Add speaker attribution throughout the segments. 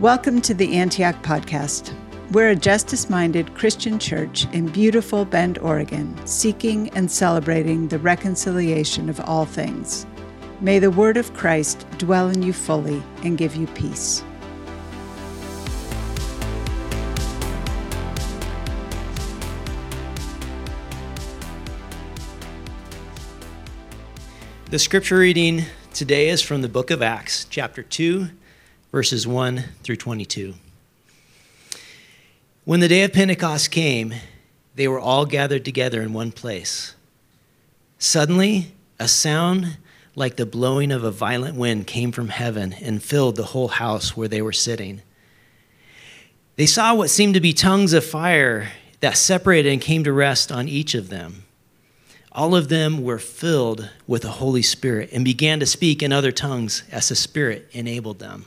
Speaker 1: Welcome to the Antioch Podcast. We're a justice minded Christian church in beautiful Bend, Oregon, seeking and celebrating the reconciliation of all things. May the word of Christ dwell in you fully and give you peace.
Speaker 2: The scripture reading today is from the book of Acts, chapter 2, verses 1 through 22. When the day of Pentecost came, they were all gathered together in one place. Suddenly, a sound like the blowing of a violent wind came from heaven and filled the whole house where they were sitting. They saw what seemed to be tongues of fire that separated and came to rest on each of them. All of them were filled with the Holy Spirit and began to speak in other tongues as the Spirit enabled them.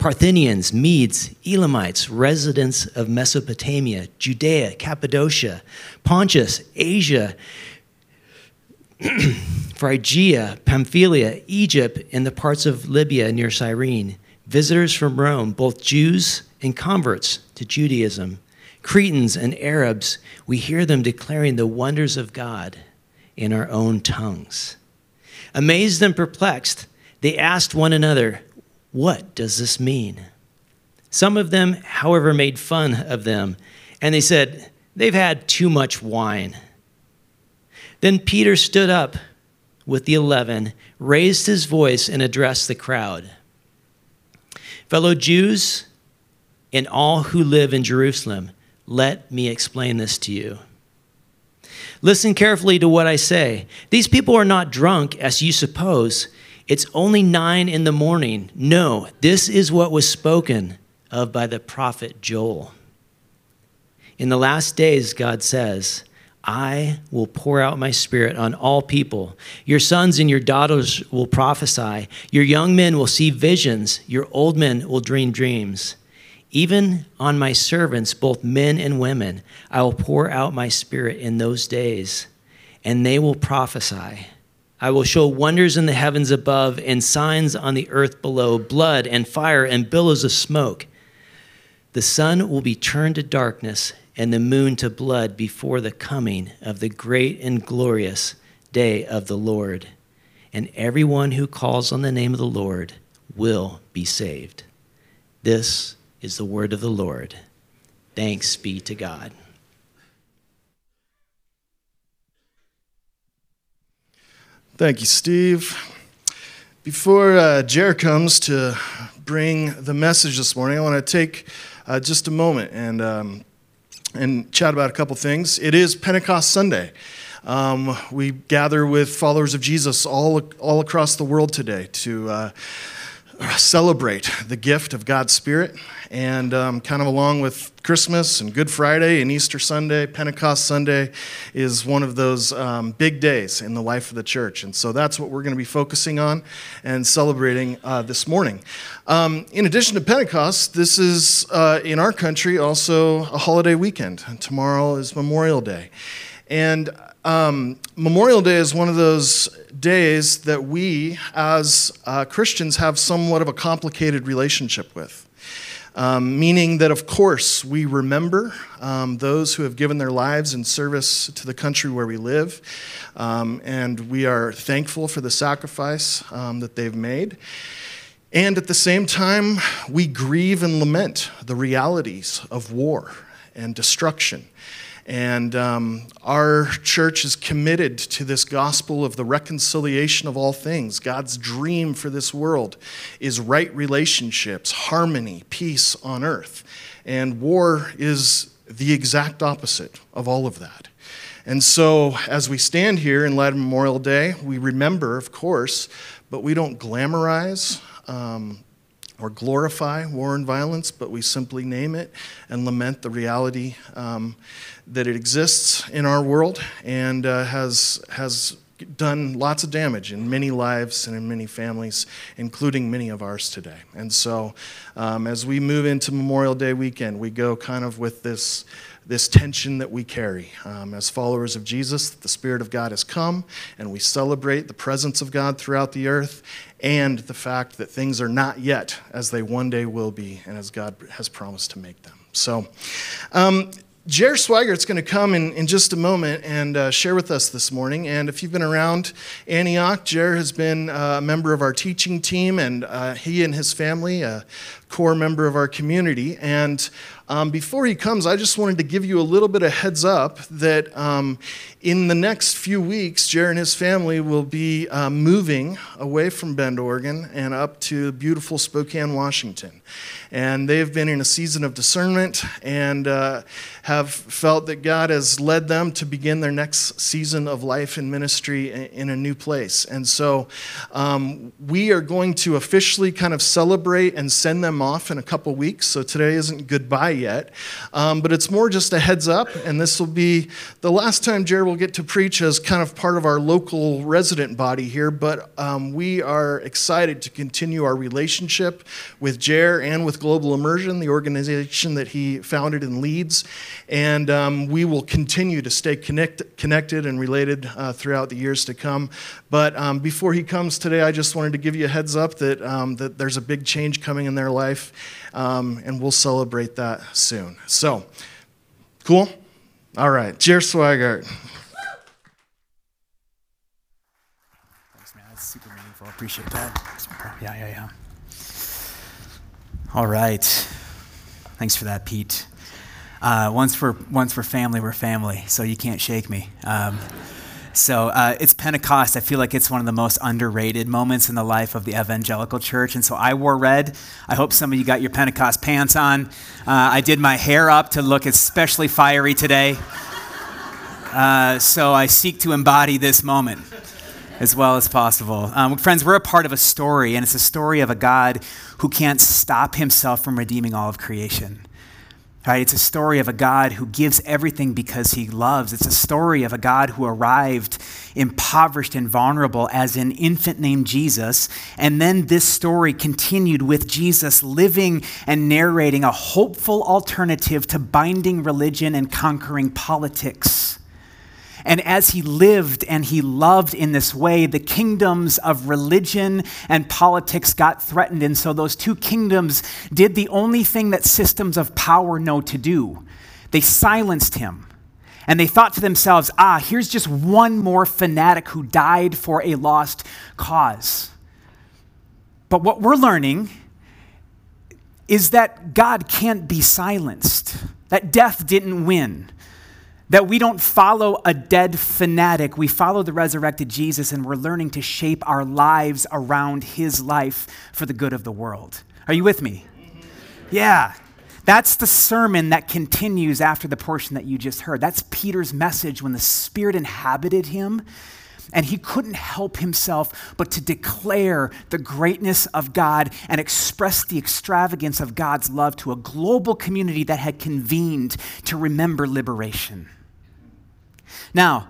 Speaker 2: Parthians, Medes, Elamites, residents of Mesopotamia, Judea, Cappadocia, Pontus, Asia, Phrygia, Pamphylia, Egypt, and the parts of Libya near Cyrene, visitors from Rome, both Jews and converts to Judaism, Cretans and Arabs, we hear them declaring the wonders of God in our own tongues. Amazed and perplexed, they asked one another, What does this mean? Some of them, however, made fun of them, and they said, They've had too much wine. Then Peter stood up with the eleven, raised his voice, and addressed the crowd Fellow Jews and all who live in Jerusalem, let me explain this to you. Listen carefully to what I say. These people are not drunk, as you suppose. It's only nine in the morning. No, this is what was spoken of by the prophet Joel. In the last days, God says, I will pour out my spirit on all people. Your sons and your daughters will prophesy. Your young men will see visions. Your old men will dream dreams. Even on my servants, both men and women, I will pour out my spirit in those days, and they will prophesy. I will show wonders in the heavens above and signs on the earth below blood and fire and billows of smoke. The sun will be turned to darkness and the moon to blood before the coming of the great and glorious day of the Lord. And everyone who calls on the name of the Lord will be saved. This is the word of the Lord. Thanks be to God.
Speaker 3: Thank you, Steve. Before uh, Jer comes to bring the message this morning, I want to take uh, just a moment and, um, and chat about a couple things. It is Pentecost Sunday. Um, we gather with followers of Jesus all, all across the world today to uh, celebrate the gift of God's Spirit. And um, kind of along with Christmas and Good Friday and Easter Sunday, Pentecost Sunday is one of those um, big days in the life of the church. And so that's what we're going to be focusing on and celebrating uh, this morning. Um, in addition to Pentecost, this is uh, in our country also a holiday weekend. And tomorrow is Memorial Day. And um, Memorial Day is one of those days that we, as uh, Christians, have somewhat of a complicated relationship with. Um, meaning that, of course, we remember um, those who have given their lives in service to the country where we live, um, and we are thankful for the sacrifice um, that they've made. And at the same time, we grieve and lament the realities of war and destruction and um, our church is committed to this gospel of the reconciliation of all things. God's dream for this world is right relationships, harmony, peace on earth. And war is the exact opposite of all of that. And so, as we stand here in light Memorial Day, we remember, of course, but we don't glamorize um, or glorify war and violence, but we simply name it and lament the reality um, that it exists in our world and uh, has, has done lots of damage in many lives and in many families, including many of ours today. And so, um, as we move into Memorial Day weekend, we go kind of with this this tension that we carry. Um, as followers of Jesus, the Spirit of God has come, and we celebrate the presence of God throughout the earth and the fact that things are not yet as they one day will be and as God has promised to make them. So, um, Jer Swigart going to come in, in just a moment and uh, share with us this morning. And if you've been around Antioch, Jer has been uh, a member of our teaching team, and uh, he and his family, a core member of our community. And um, before he comes, I just wanted to give you a little bit of heads up that um, in the next few weeks, Jared and his family will be uh, moving away from Bend, Oregon, and up to beautiful Spokane, Washington. And they've been in a season of discernment and uh, have felt that God has led them to begin their next season of life and ministry in a new place. And so um, we are going to officially kind of celebrate and send them off in a couple weeks. So today isn't goodbye yet, um, but it's more just a heads up. And this will be the last time Jared will get to preach as kind of part of our local resident body here. But um, we are excited to continue our relationship with Jer and with Global Immersion, the organization that he founded and leads. And um, we will continue to stay connect, connected and related uh, throughout the years to come. But um, before he comes today, I just wanted to give you a heads up that, um, that there's a big change coming in their life, um, and we'll celebrate that soon. So, cool? All right. Cheers, Swigart.
Speaker 4: Thanks, man. That's super meaningful. I appreciate that. Yeah, yeah, yeah. All right. Thanks for that, Pete. Uh, once, we're, once we're family, we're family, so you can't shake me. Um, so uh, it's Pentecost. I feel like it's one of the most underrated moments in the life of the evangelical church. And so I wore red. I hope some of you got your Pentecost pants on. Uh, I did my hair up to look especially fiery today. Uh, so I seek to embody this moment as well as possible. Um, friends, we're a part of a story, and it's a story of a God who can't stop himself from redeeming all of creation. Right? It's a story of a God who gives everything because he loves. It's a story of a God who arrived impoverished and vulnerable as an infant named Jesus. And then this story continued with Jesus living and narrating a hopeful alternative to binding religion and conquering politics. And as he lived and he loved in this way, the kingdoms of religion and politics got threatened. And so those two kingdoms did the only thing that systems of power know to do they silenced him. And they thought to themselves, ah, here's just one more fanatic who died for a lost cause. But what we're learning is that God can't be silenced, that death didn't win that we don't follow a dead fanatic. We follow the resurrected Jesus, and we're learning to shape our lives around his life for the good of the world. Are you with me? Yeah. That's the sermon that continues after the portion that you just heard. That's Peter's message when the Spirit inhabited him. And he couldn't help himself but to declare the greatness of God and express the extravagance of God's love to a global community that had convened to remember liberation. Now,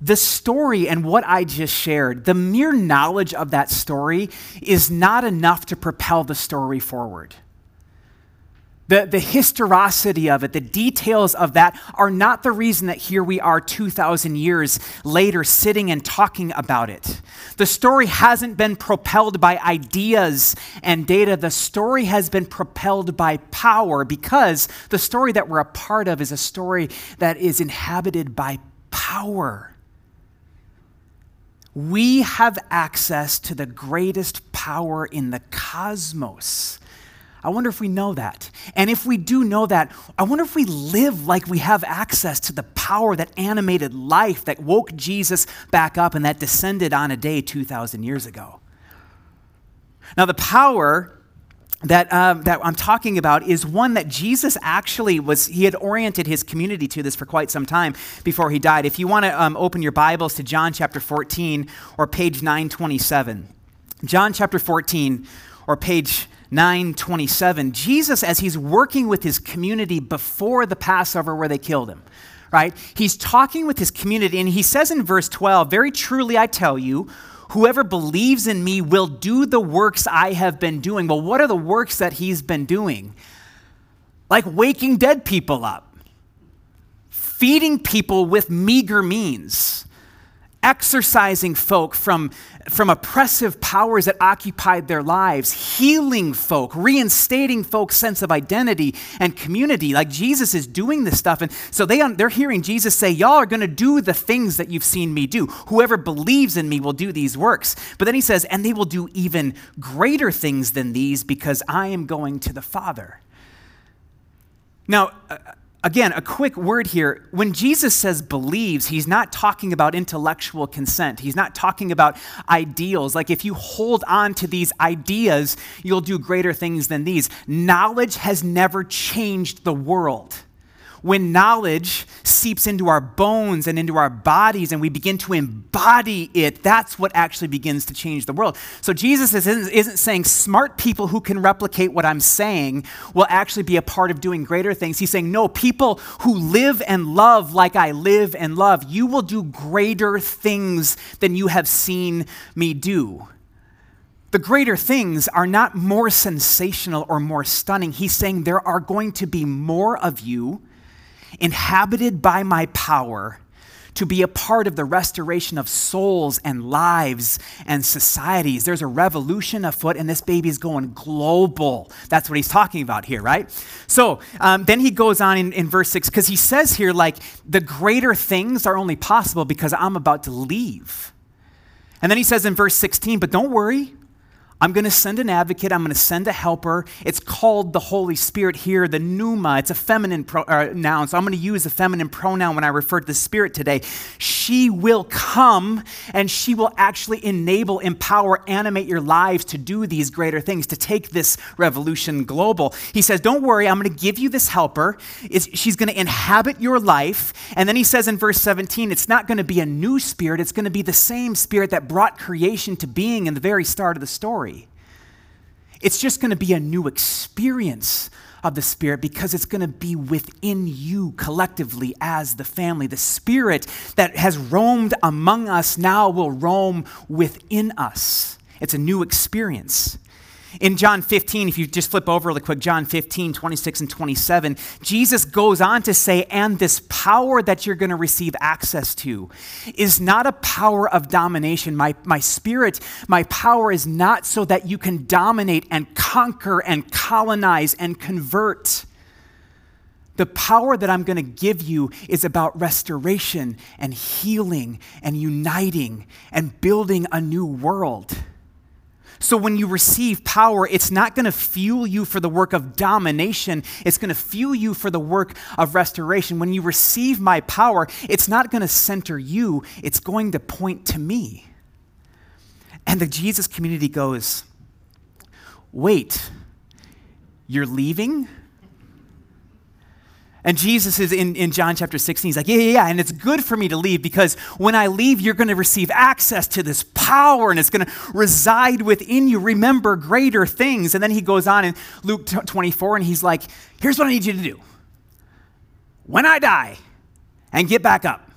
Speaker 4: the story and what I just shared, the mere knowledge of that story is not enough to propel the story forward. The, the historicity of it, the details of that are not the reason that here we are 2,000 years later sitting and talking about it. The story hasn't been propelled by ideas and data. The story has been propelled by power because the story that we're a part of is a story that is inhabited by power. We have access to the greatest power in the cosmos I wonder if we know that. And if we do know that, I wonder if we live like we have access to the power that animated life, that woke Jesus back up, and that descended on a day 2,000 years ago. Now, the power that, um, that I'm talking about is one that Jesus actually was, he had oriented his community to this for quite some time before he died. If you want to um, open your Bibles to John chapter 14 or page 927. John chapter 14, or page 927, Jesus, as he's working with his community before the Passover where they killed him, right? He's talking with his community, and he says in verse 12, Very truly I tell you, whoever believes in me will do the works I have been doing. Well, what are the works that he's been doing? Like waking dead people up, feeding people with meager means exorcising folk from, from oppressive powers that occupied their lives, healing folk, reinstating folks' sense of identity and community. Like Jesus is doing this stuff. And so they, they're hearing Jesus say, Y'all are going to do the things that you've seen me do. Whoever believes in me will do these works. But then he says, And they will do even greater things than these because I am going to the Father. Now, uh, Again, a quick word here. When Jesus says believes, he's not talking about intellectual consent. He's not talking about ideals. Like if you hold on to these ideas, you'll do greater things than these. Knowledge has never changed the world when knowledge seeps into our bones and into our bodies and we begin to embody it, that's what actually begins to change the world. So Jesus isn't, isn't saying smart people who can replicate what I'm saying will actually be a part of doing greater things. He's saying, no, people who live and love like I live and love, you will do greater things than you have seen me do the greater things are not more sensational or more stunning. He's saying there are going to be more of you inhabited by my power to be a part of the restoration of souls and lives and societies. There's a revolution afoot, and this baby's going global. That's what he's talking about here, right? So um, then he goes on in, in verse 6 because he says here, like, the greater things are only possible because I'm about to leave. And then he says in verse 16, but don't worry, I'm going to send an advocate. I'm going to send a helper. It's called the Holy Spirit here, the pneuma. It's a feminine pro, uh, noun, so I'm going to use a feminine pronoun when I refer to the Spirit today. She will come and she will actually enable, empower, animate your lives to do these greater things, to take this revolution global. He says, Don't worry, I'm going to give you this helper. It's, she's going to inhabit your life. And then he says in verse 17, it's not going to be a new spirit, it's going to be the same spirit that brought creation to being in the very start of the story story. It's just going to be a new experience of the Spirit because it's going to be within you collectively as the family. The Spirit that has roamed among us now will roam within us. It's a new experience. In John 15, if you just flip over really quick, John 15, 26 and 27, Jesus goes on to say, and this power that you're going to receive access to is not a power of domination. My, my spirit, my power is not so that you can dominate and conquer and colonize and convert. The power that I'm going to give you is about restoration and healing and uniting and building a new world. So when you receive power, it's not going to fuel you for the work of domination, it's going to fuel you for the work of restoration. When you receive my power, it's not going to center you, it's going to point to me. And the Jesus community goes, Wait, you're leaving? And Jesus is in, in John chapter 16. He's like, yeah, yeah, yeah. And it's good for me to leave because when I leave, you're going to receive access to this power and it's going to reside within you. Remember greater things. And then he goes on in Luke 24 and he's like, here's what I need you to do. When I die and get back up,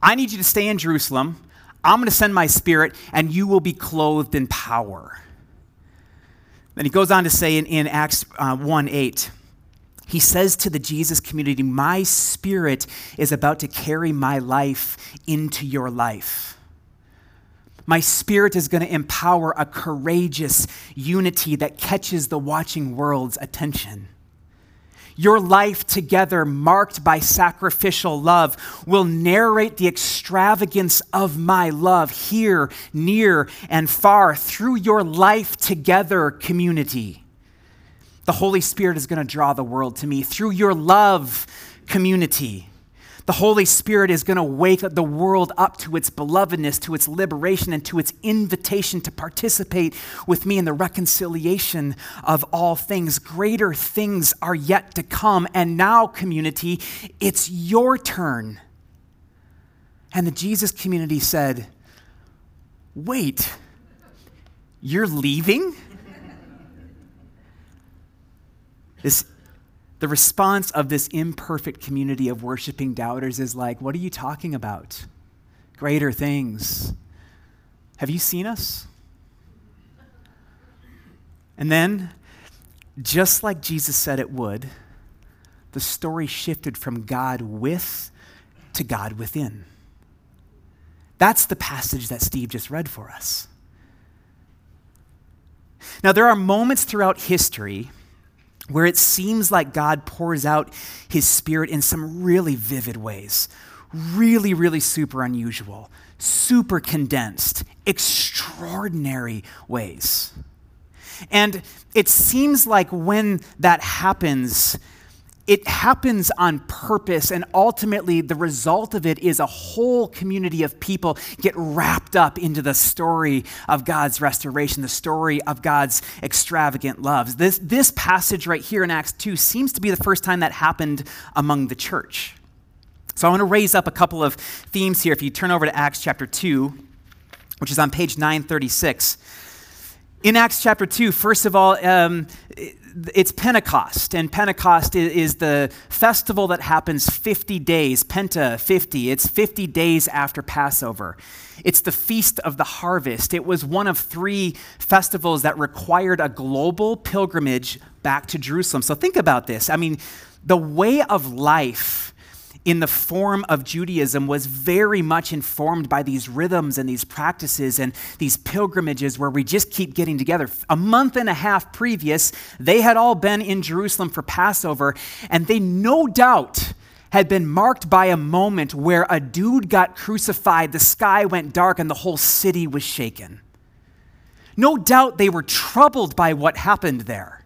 Speaker 4: I need you to stay in Jerusalem. I'm going to send my spirit and you will be clothed in power. Then he goes on to say in, in Acts uh, 1 8, he says to the Jesus community, My spirit is about to carry my life into your life. My spirit is going to empower a courageous unity that catches the watching world's attention. Your life together, marked by sacrificial love, will narrate the extravagance of my love here, near, and far through your life together community. The Holy Spirit is going to draw the world to me through your love community. The Holy Spirit is going to wake the world up to its belovedness, to its liberation, and to its invitation to participate with me in the reconciliation of all things. Greater things are yet to come. And now, community, it's your turn. And the Jesus community said, Wait, You're leaving? This, the response of this imperfect community of worshiping doubters is like, What are you talking about? Greater things. Have you seen us? And then, just like Jesus said it would, the story shifted from God with to God within. That's the passage that Steve just read for us. Now, there are moments throughout history where it seems like God pours out his spirit in some really vivid ways, really, really super unusual, super condensed, extraordinary ways. And it seems like when that happens, it happens on purpose, and ultimately, the result of it is a whole community of people get wrapped up into the story of God's restoration, the story of God's extravagant loves. This, this passage right here in Acts 2 seems to be the first time that happened among the church. So I want to raise up a couple of themes here. If you turn over to Acts chapter 2, which is on page 936. In Acts chapter 2, first of all, um, it's Pentecost, and Pentecost is the festival that happens 50 days, Penta 50. It's 50 days after Passover. It's the Feast of the Harvest. It was one of three festivals that required a global pilgrimage back to Jerusalem. So think about this. I mean, the way of life in the form of Judaism was very much informed by these rhythms and these practices and these pilgrimages where we just keep getting together. A month and a half previous, they had all been in Jerusalem for Passover, and they no doubt had been marked by a moment where a dude got crucified, the sky went dark, and the whole city was shaken. No doubt they were troubled by what happened there.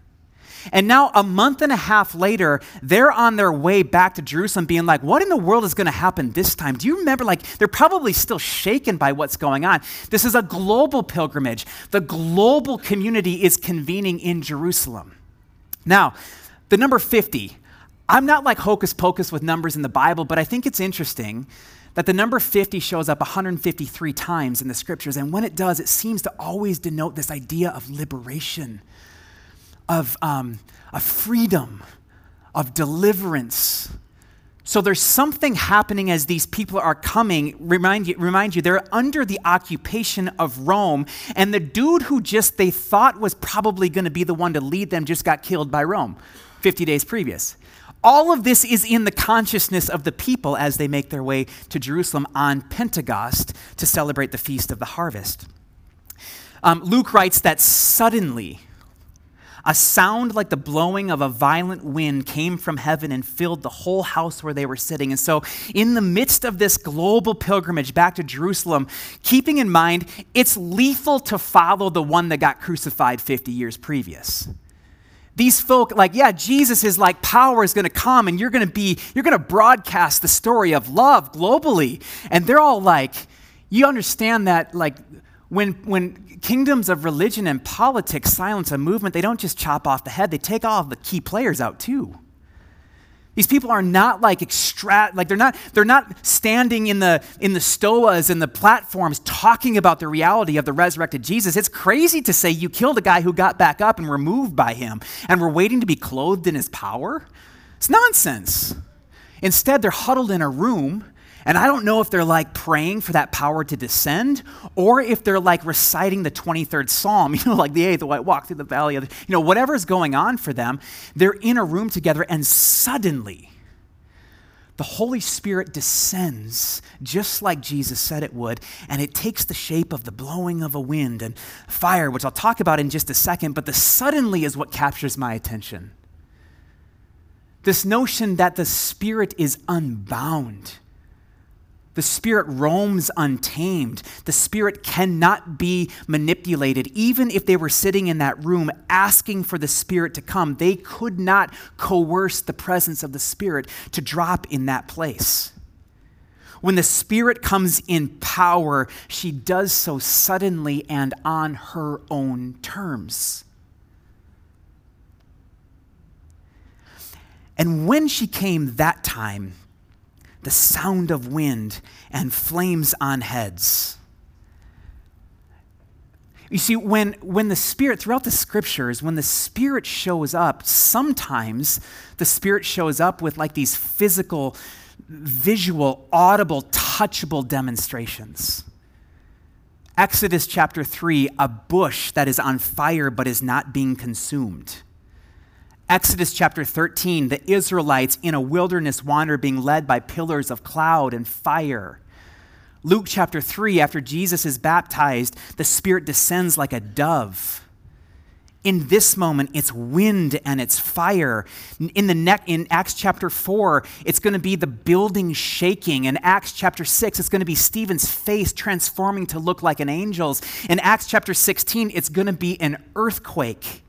Speaker 4: And now, a month and a half later, they're on their way back to Jerusalem, being like, What in the world is going to happen this time? Do you remember? Like, they're probably still shaken by what's going on. This is a global pilgrimage. The global community is convening in Jerusalem. Now, the number 50, I'm not like hocus pocus with numbers in the Bible, but I think it's interesting that the number 50 shows up 153 times in the scriptures. And when it does, it seems to always denote this idea of liberation of, um, of freedom, of deliverance. So there's something happening as these people are coming. Remind you, remind you, they're under the occupation of Rome, and the dude who just they thought was probably going to be the one to lead them just got killed by Rome 50 days previous. All of this is in the consciousness of the people as they make their way to Jerusalem on Pentecost to celebrate the Feast of the Harvest. Um, Luke writes that suddenly, a sound like the blowing of a violent wind came from heaven and filled the whole house where they were sitting. And so, in the midst of this global pilgrimage back to Jerusalem, keeping in mind it's lethal to follow the one that got crucified 50 years previous. These folk, like, yeah, Jesus is like, power is going to come and you're going to be, you're going to broadcast the story of love globally. And they're all like, you understand that, like, when, when kingdoms of religion and politics silence a movement, they don't just chop off the head, they take all the key players out too. These people are not like extract like they're not they're not standing in the in the stoas and the platforms talking about the reality of the resurrected Jesus. It's crazy to say you killed a guy who got back up and were moved by him and we're waiting to be clothed in his power. It's nonsense. Instead, they're huddled in a room and I don't know if they're like praying for that power to descend or if they're like reciting the 23rd Psalm, you know, like the eighth, white walk through the valley of, the, you know, whatever's going on for them. They're in a room together and suddenly the Holy Spirit descends just like Jesus said it would, and it takes the shape of the blowing of a wind and fire, which I'll talk about in just a second, but the suddenly is what captures my attention. This notion that the Spirit is unbound the Spirit roams untamed. The Spirit cannot be manipulated. Even if they were sitting in that room asking for the Spirit to come, they could not coerce the presence of the Spirit to drop in that place. When the Spirit comes in power, she does so suddenly and on her own terms. And when she came that time, the sound of wind and flames on heads. You see, when, when the Spirit, throughout the scriptures, when the Spirit shows up, sometimes the Spirit shows up with like these physical, visual, audible, touchable demonstrations. Exodus chapter 3, a bush that is on fire but is not being consumed. Exodus chapter 13, the Israelites in a wilderness wander being led by pillars of cloud and fire. Luke chapter 3, after Jesus is baptized, the Spirit descends like a dove. In this moment, it's wind and it's fire. In, the ne- in Acts chapter 4, it's going to be the building shaking. In Acts chapter 6, it's going to be Stephen's face transforming to look like an angel's. In Acts chapter 16, it's going to be an earthquake.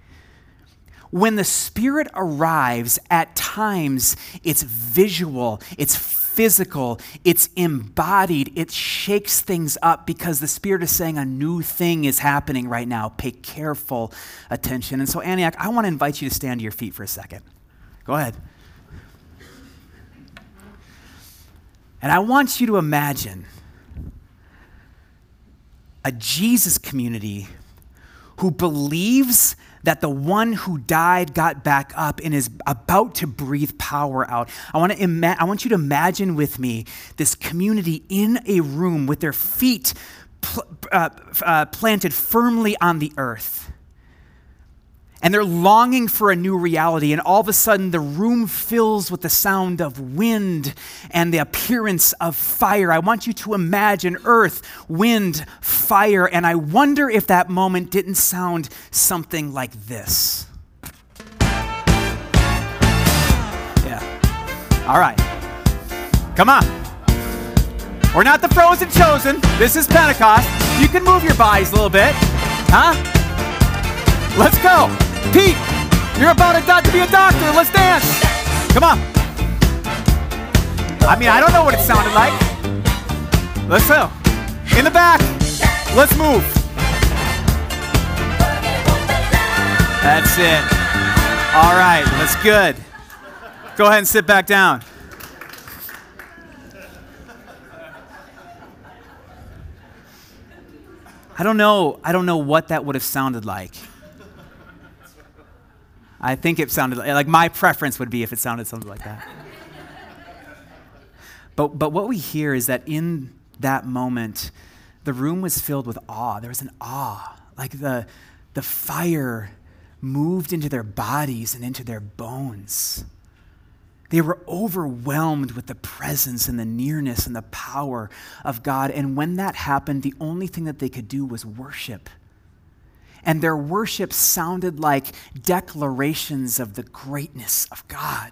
Speaker 4: When the Spirit arrives, at times it's visual, it's physical, it's embodied, it shakes things up because the Spirit is saying a new thing is happening right now. Pay careful attention. And so, Antioch, I want to invite you to stand to your feet for a second. Go ahead. And I want you to imagine a Jesus community who believes that the one who died got back up and is about to breathe power out. I want, to ima- I want you to imagine with me this community in a room with their feet pl- uh, uh, planted firmly on the earth and they're longing for a new reality. And all of a sudden, the room fills with the sound of wind and the appearance of fire. I want you to imagine earth, wind, fire. And I wonder if that moment didn't sound something like this. Yeah. All right. Come on. We're not the frozen chosen. This is Pentecost. You can move your bodies a little bit. Huh? Let's go. Pete, you're about to, to be a doctor. Let's dance. Come on. I mean, I don't know what it sounded like. Let's go. In the back. Let's move. That's it. All right, that's good. Go ahead and sit back down. I don't know. I don't know what that would have sounded like. I think it sounded like, like my preference would be if it sounded something like that. but, but what we hear is that in that moment, the room was filled with awe. There was an awe, like the, the fire moved into their bodies and into their bones. They were overwhelmed with the presence and the nearness and the power of God. And when that happened, the only thing that they could do was worship and their worship sounded like declarations of the greatness of God.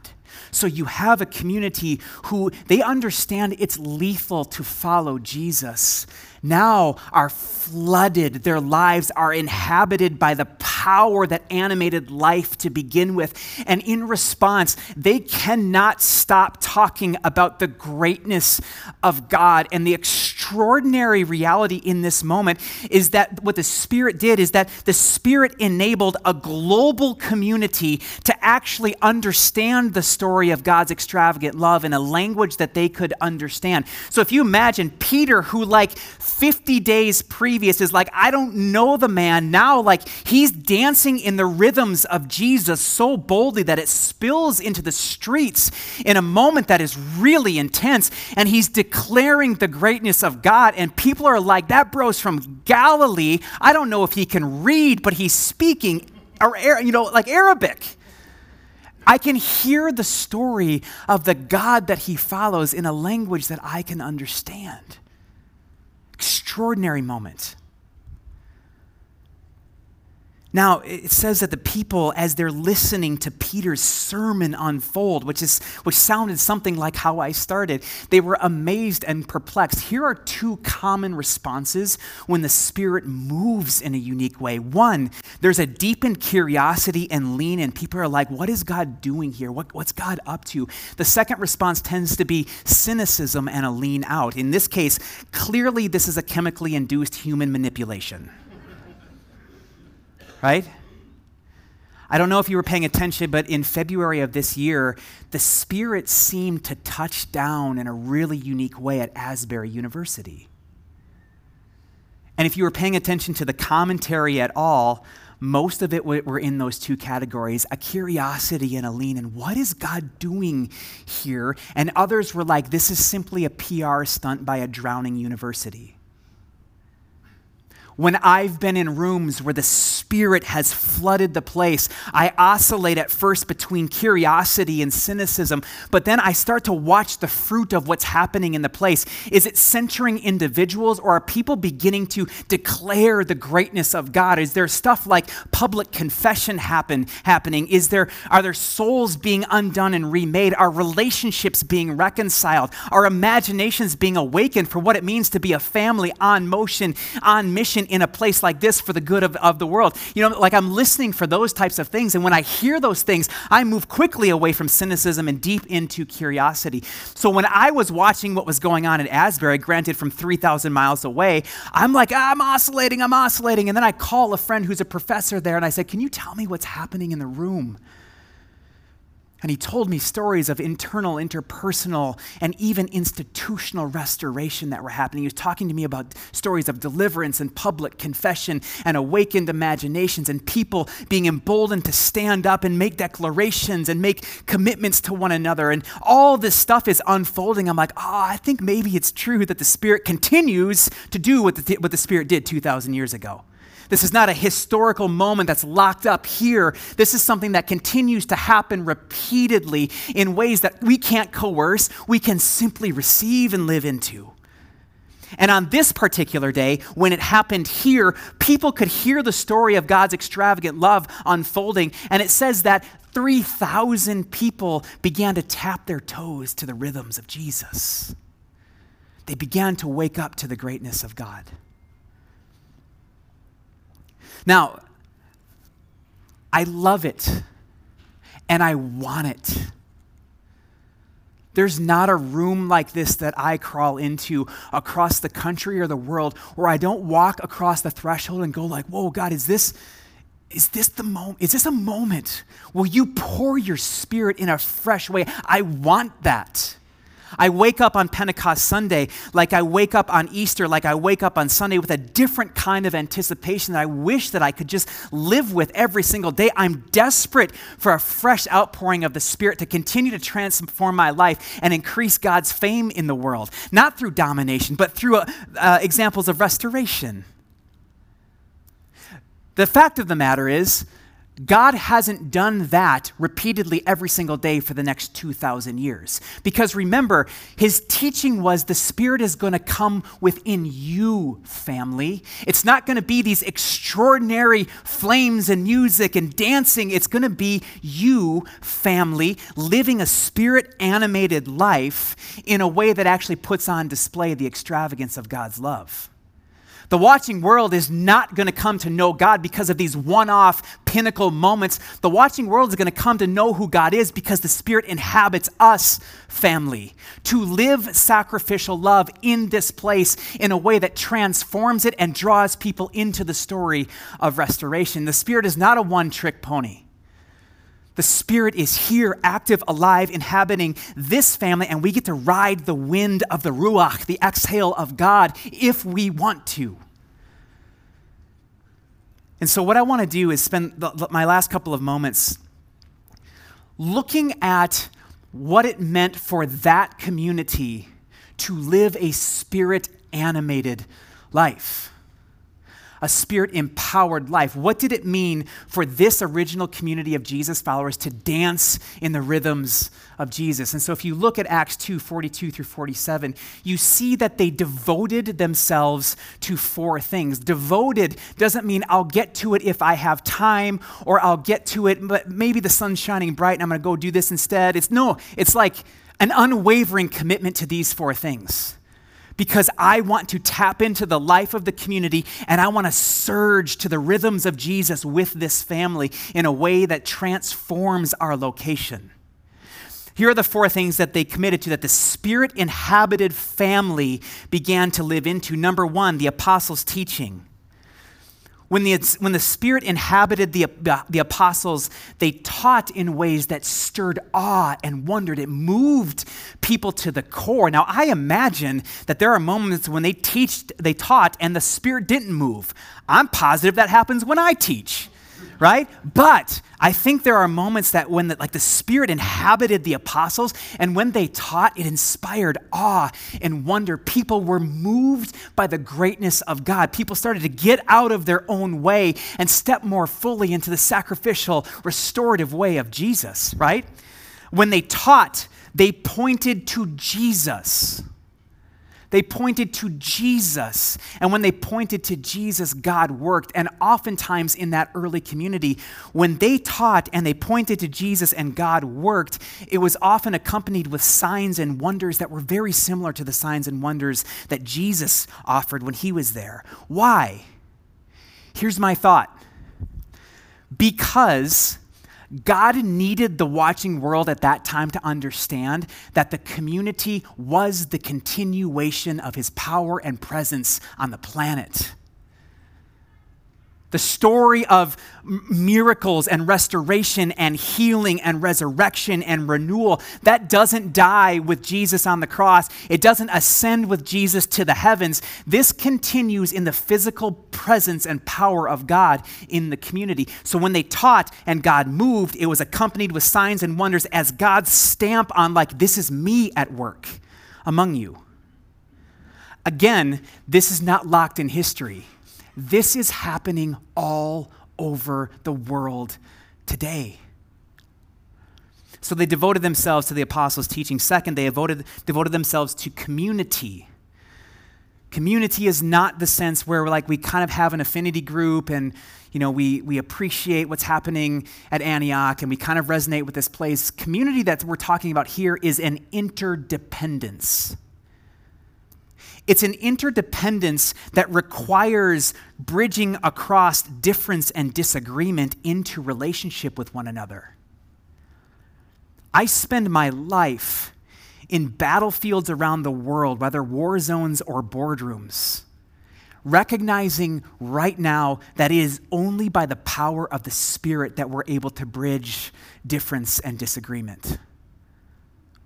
Speaker 4: So you have a community who they understand it's lethal to follow Jesus now are flooded. Their lives are inhabited by the power that animated life to begin with. And in response, they cannot stop talking about the greatness of God. And the extraordinary reality in this moment is that what the Spirit did is that the Spirit enabled a global community to actually understand the story of God's extravagant love in a language that they could understand. So if you imagine Peter, who like 50 days previous is like, I don't know the man. Now, like, he's dancing in the rhythms of Jesus so boldly that it spills into the streets in a moment that is really intense. And he's declaring the greatness of God. And people are like, that bro's from Galilee. I don't know if he can read, but he's speaking, you know, like Arabic. I can hear the story of the God that he follows in a language that I can understand extraordinary moment. Now, it says that the people, as they're listening to Peter's sermon unfold, which, is, which sounded something like how I started, they were amazed and perplexed. Here are two common responses when the Spirit moves in a unique way. One, there's a deepened curiosity and lean in. People are like, what is God doing here? What, what's God up to? The second response tends to be cynicism and a lean out. In this case, clearly this is a chemically induced human manipulation right? I don't know if you were paying attention, but in February of this year, the Spirit seemed to touch down in a really unique way at Asbury University. And if you were paying attention to the commentary at all, most of it were in those two categories a curiosity and a lean in what is God doing here? And others were like, this is simply a PR stunt by a drowning university when I've been in rooms where the Spirit has flooded the place, I oscillate at first between curiosity and cynicism, but then I start to watch the fruit of what's happening in the place. Is it centering individuals, or are people beginning to declare the greatness of God? Is there stuff like public confession happen, happening? Is there, are there souls being undone and remade? Are relationships being reconciled? Are imaginations being awakened for what it means to be a family on motion, on mission? In a place like this for the good of, of the world. You know, like I'm listening for those types of things. And when I hear those things, I move quickly away from cynicism and deep into curiosity. So when I was watching what was going on at Asbury, granted from 3,000 miles away, I'm like, ah, I'm oscillating, I'm oscillating. And then I call a friend who's a professor there and I said, Can you tell me what's happening in the room? And he told me stories of internal, interpersonal, and even institutional restoration that were happening. He was talking to me about stories of deliverance and public confession and awakened imaginations and people being emboldened to stand up and make declarations and make commitments to one another. And all this stuff is unfolding. I'm like, oh, I think maybe it's true that the Spirit continues to do what the, what the Spirit did 2,000 years ago. This is not a historical moment that's locked up here. This is something that continues to happen repeatedly in ways that we can't coerce, we can simply receive and live into. And on this particular day, when it happened here, people could hear the story of God's extravagant love unfolding. And it says that 3,000 people began to tap their toes to the rhythms of Jesus. They began to wake up to the greatness of God. Now, I love it and I want it. There's not a room like this that I crawl into across the country or the world where I don't walk across the threshold and go like, "Whoa, God, is this is this the moment? Is this a moment? Will you pour your spirit in a fresh way? I want that. I wake up on Pentecost Sunday like I wake up on Easter, like I wake up on Sunday with a different kind of anticipation that I wish that I could just live with every single day. I'm desperate for a fresh outpouring of the Spirit to continue to transform my life and increase God's fame in the world, not through domination, but through uh, uh, examples of restoration. The fact of the matter is, God hasn't done that repeatedly every single day for the next 2,000 years. Because remember, his teaching was the Spirit is going to come within you, family. It's not going to be these extraordinary flames and music and dancing. It's going to be you, family, living a spirit animated life in a way that actually puts on display the extravagance of God's love. The watching world is not going to come to know God because of these one off pinnacle moments. The watching world is going to come to know who God is because the Spirit inhabits us, family, to live sacrificial love in this place in a way that transforms it and draws people into the story of restoration. The Spirit is not a one trick pony. The Spirit is here, active, alive, inhabiting this family, and we get to ride the wind of the Ruach, the exhale of God, if we want to. And so, what I want to do is spend the, my last couple of moments looking at what it meant for that community to live a spirit animated life a spirit empowered life. What did it mean for this original community of Jesus followers to dance in the rhythms of Jesus? And so if you look at Acts 2 42 through 47, you see that they devoted themselves to four things. Devoted doesn't mean I'll get to it if I have time or I'll get to it, but maybe the sun's shining bright and I'm going to go do this instead. It's no, it's like an unwavering commitment to these four things because I want to tap into the life of the community and I want to surge to the rhythms of Jesus with this family in a way that transforms our location. Here are the four things that they committed to that the spirit inhabited family began to live into. Number one, the apostles' teaching. When the, when the Spirit inhabited the, the apostles, they taught in ways that stirred awe and wondered. It moved people to the core. Now, I imagine that there are moments when they, teach, they taught and the Spirit didn't move. I'm positive that happens when I teach right? But I think there are moments that when the, like the Spirit inhabited the apostles, and when they taught, it inspired awe and wonder. People were moved by the greatness of God. People started to get out of their own way and step more fully into the sacrificial, restorative way of Jesus, right? When they taught, they pointed to Jesus. They pointed to Jesus. And when they pointed to Jesus, God worked. And oftentimes in that early community, when they taught and they pointed to Jesus and God worked, it was often accompanied with signs and wonders that were very similar to the signs and wonders that Jesus offered when he was there. Why? Here's my thought because God needed the watching world at that time to understand that the community was the continuation of his power and presence on the planet the story of miracles and restoration and healing and resurrection and renewal, that doesn't die with Jesus on the cross. It doesn't ascend with Jesus to the heavens. This continues in the physical presence and power of God in the community. So when they taught and God moved, it was accompanied with signs and wonders as God's stamp on, like, this is me at work among you. Again, this is not locked in history. This is happening all over the world today. So they devoted themselves to the apostles' teaching. Second, they devoted, devoted themselves to community. Community is not the sense where like we kind of have an affinity group and you know we, we appreciate what's happening at Antioch and we kind of resonate with this place. Community that we're talking about here is an interdependence. It's an interdependence that requires bridging across difference and disagreement into relationship with one another. I spend my life in battlefields around the world, whether war zones or boardrooms, recognizing right now that it is only by the power of the Spirit that we're able to bridge difference and disagreement.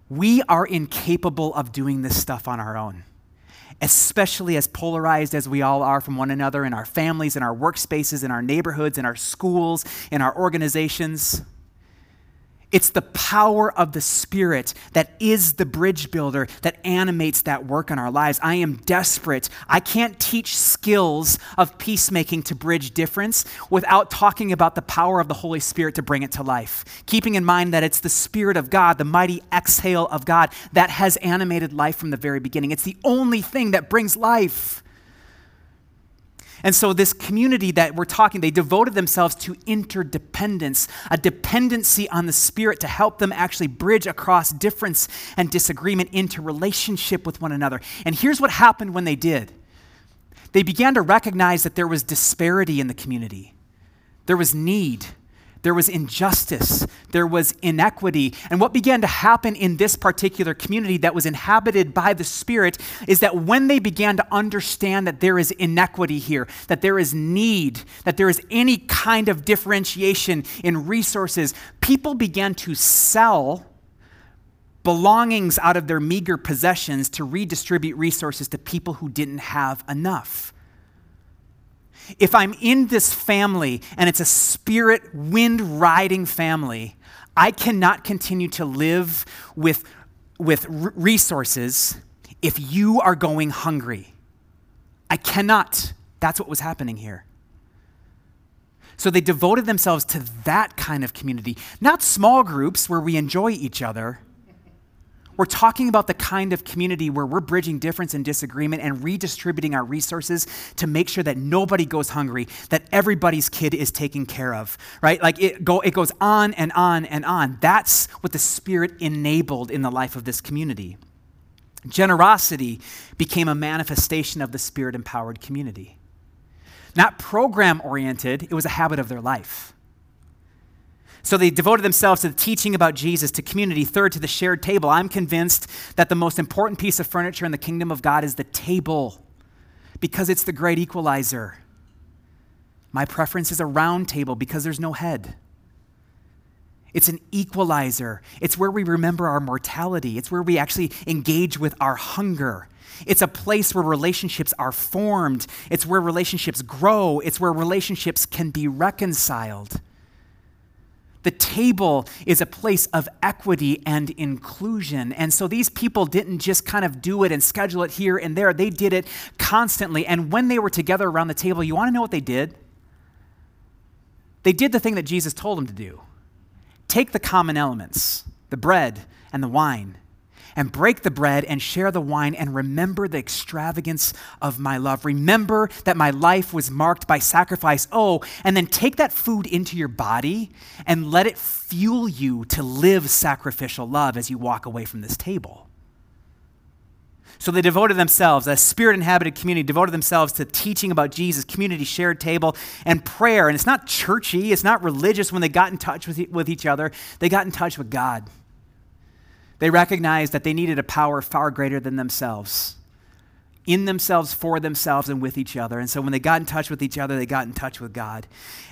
Speaker 4: We are incapable of doing this stuff on our own especially as polarized as we all are from one another in our families, in our workspaces, in our neighborhoods, in our schools, in our organizations. It's the power of the Spirit that is the bridge builder that animates that work in our lives. I am desperate. I can't teach skills of peacemaking to bridge difference without talking about the power of the Holy Spirit to bring it to life. Keeping in mind that it's the Spirit of God, the mighty exhale of God, that has animated life from the very beginning. It's the only thing that brings life. And so, this community that we're talking, they devoted themselves to interdependence, a dependency on the Spirit to help them actually bridge across difference and disagreement into relationship with one another. And here's what happened when they did. They began to recognize that there was disparity in the community, there was need there was injustice, there was inequity. And what began to happen in this particular community that was inhabited by the Spirit is that when they began to understand that there is inequity here, that there is need, that there is any kind of differentiation in resources, people began to sell belongings out of their meager possessions to redistribute resources to people who didn't have enough. If I'm in this family and it's a spirit wind riding family, I cannot continue to live with, with resources if you are going hungry. I cannot. That's what was happening here. So they devoted themselves to that kind of community, not small groups where we enjoy each other, we're talking about the kind of community where we're bridging difference and disagreement and redistributing our resources to make sure that nobody goes hungry, that everybody's kid is taken care of, right? Like it, go, it goes on and on and on. That's what the Spirit enabled in the life of this community. Generosity became a manifestation of the Spirit empowered community. Not program oriented, it was a habit of their life. So they devoted themselves to the teaching about Jesus, to community, third, to the shared table. I'm convinced that the most important piece of furniture in the kingdom of God is the table because it's the great equalizer. My preference is a round table because there's no head. It's an equalizer. It's where we remember our mortality. It's where we actually engage with our hunger. It's a place where relationships are formed. It's where relationships grow. It's where relationships can be reconciled. The table is a place of equity and inclusion. And so these people didn't just kind of do it and schedule it here and there. They did it constantly. And when they were together around the table, you want to know what they did? They did the thing that Jesus told them to do take the common elements, the bread and the wine, and break the bread and share the wine and remember the extravagance of my love. Remember that my life was marked by sacrifice. Oh, and then take that food into your body and let it fuel you to live sacrificial love as you walk away from this table. So they devoted themselves, a spirit inhabited community, devoted themselves to teaching about Jesus, community shared table, and prayer. And it's not churchy, it's not religious when they got in touch with, with each other, they got in touch with God. They recognized that they needed a power far greater than themselves, in themselves, for themselves, and with each other. And so when they got in touch with each other, they got in touch with God.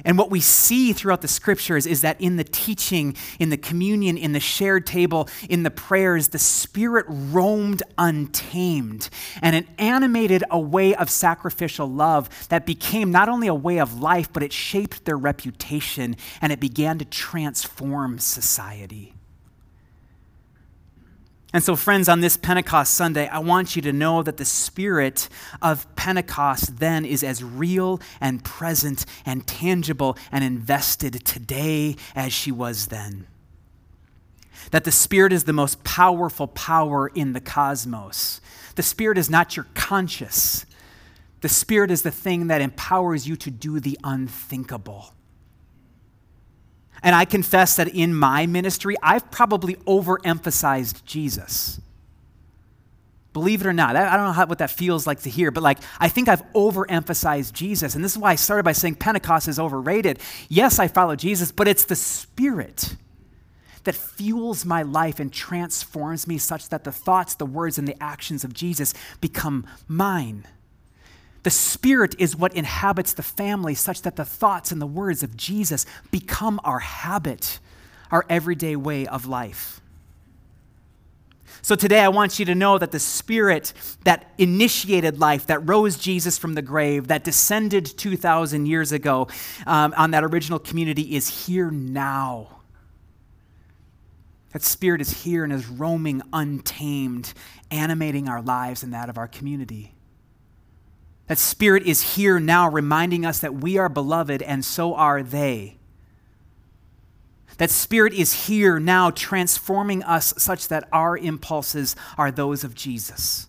Speaker 4: And what we see throughout the scriptures is that in the teaching, in the communion, in the shared table, in the prayers, the Spirit roamed untamed and it animated a way of sacrificial love that became not only a way of life, but it shaped their reputation and it began to transform society. And so, friends, on this Pentecost Sunday, I want you to know that the spirit of Pentecost then is as real and present and tangible and invested today as she was then. That the Spirit is the most powerful power in the cosmos. The Spirit is not your conscience, the Spirit is the thing that empowers you to do the unthinkable. And I confess that in my ministry, I've probably overemphasized Jesus. Believe it or not, I don't know how, what that feels like to hear, but like I think I've overemphasized Jesus. And this is why I started by saying Pentecost is overrated. Yes, I follow Jesus, but it's the Spirit that fuels my life and transforms me such that the thoughts, the words, and the actions of Jesus become mine. The Spirit is what inhabits the family, such that the thoughts and the words of Jesus become our habit, our everyday way of life. So today, I want you to know that the Spirit that initiated life, that rose Jesus from the grave, that descended 2,000 years ago um, on that original community, is here now. That Spirit is here and is roaming untamed, animating our lives and that of our community. That Spirit is here now, reminding us that we are beloved and so are they. That Spirit is here now, transforming us such that our impulses are those of Jesus.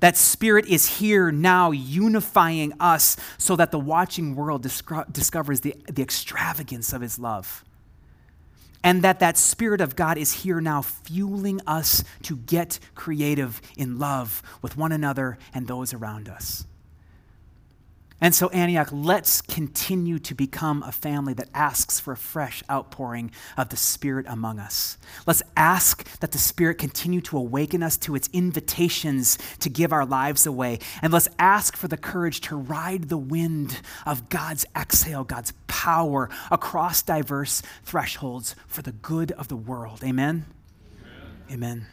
Speaker 4: That Spirit is here now, unifying us so that the watching world discovers the, the extravagance of His love and that that spirit of god is here now fueling us to get creative in love with one another and those around us and so, Antioch, let's continue to become a family that asks for a fresh outpouring of the Spirit among us. Let's ask that the Spirit continue to awaken us to its invitations to give our lives away. And let's ask for the courage to ride the wind of God's exhale, God's power across diverse thresholds for the good of the world. Amen? Amen. Amen.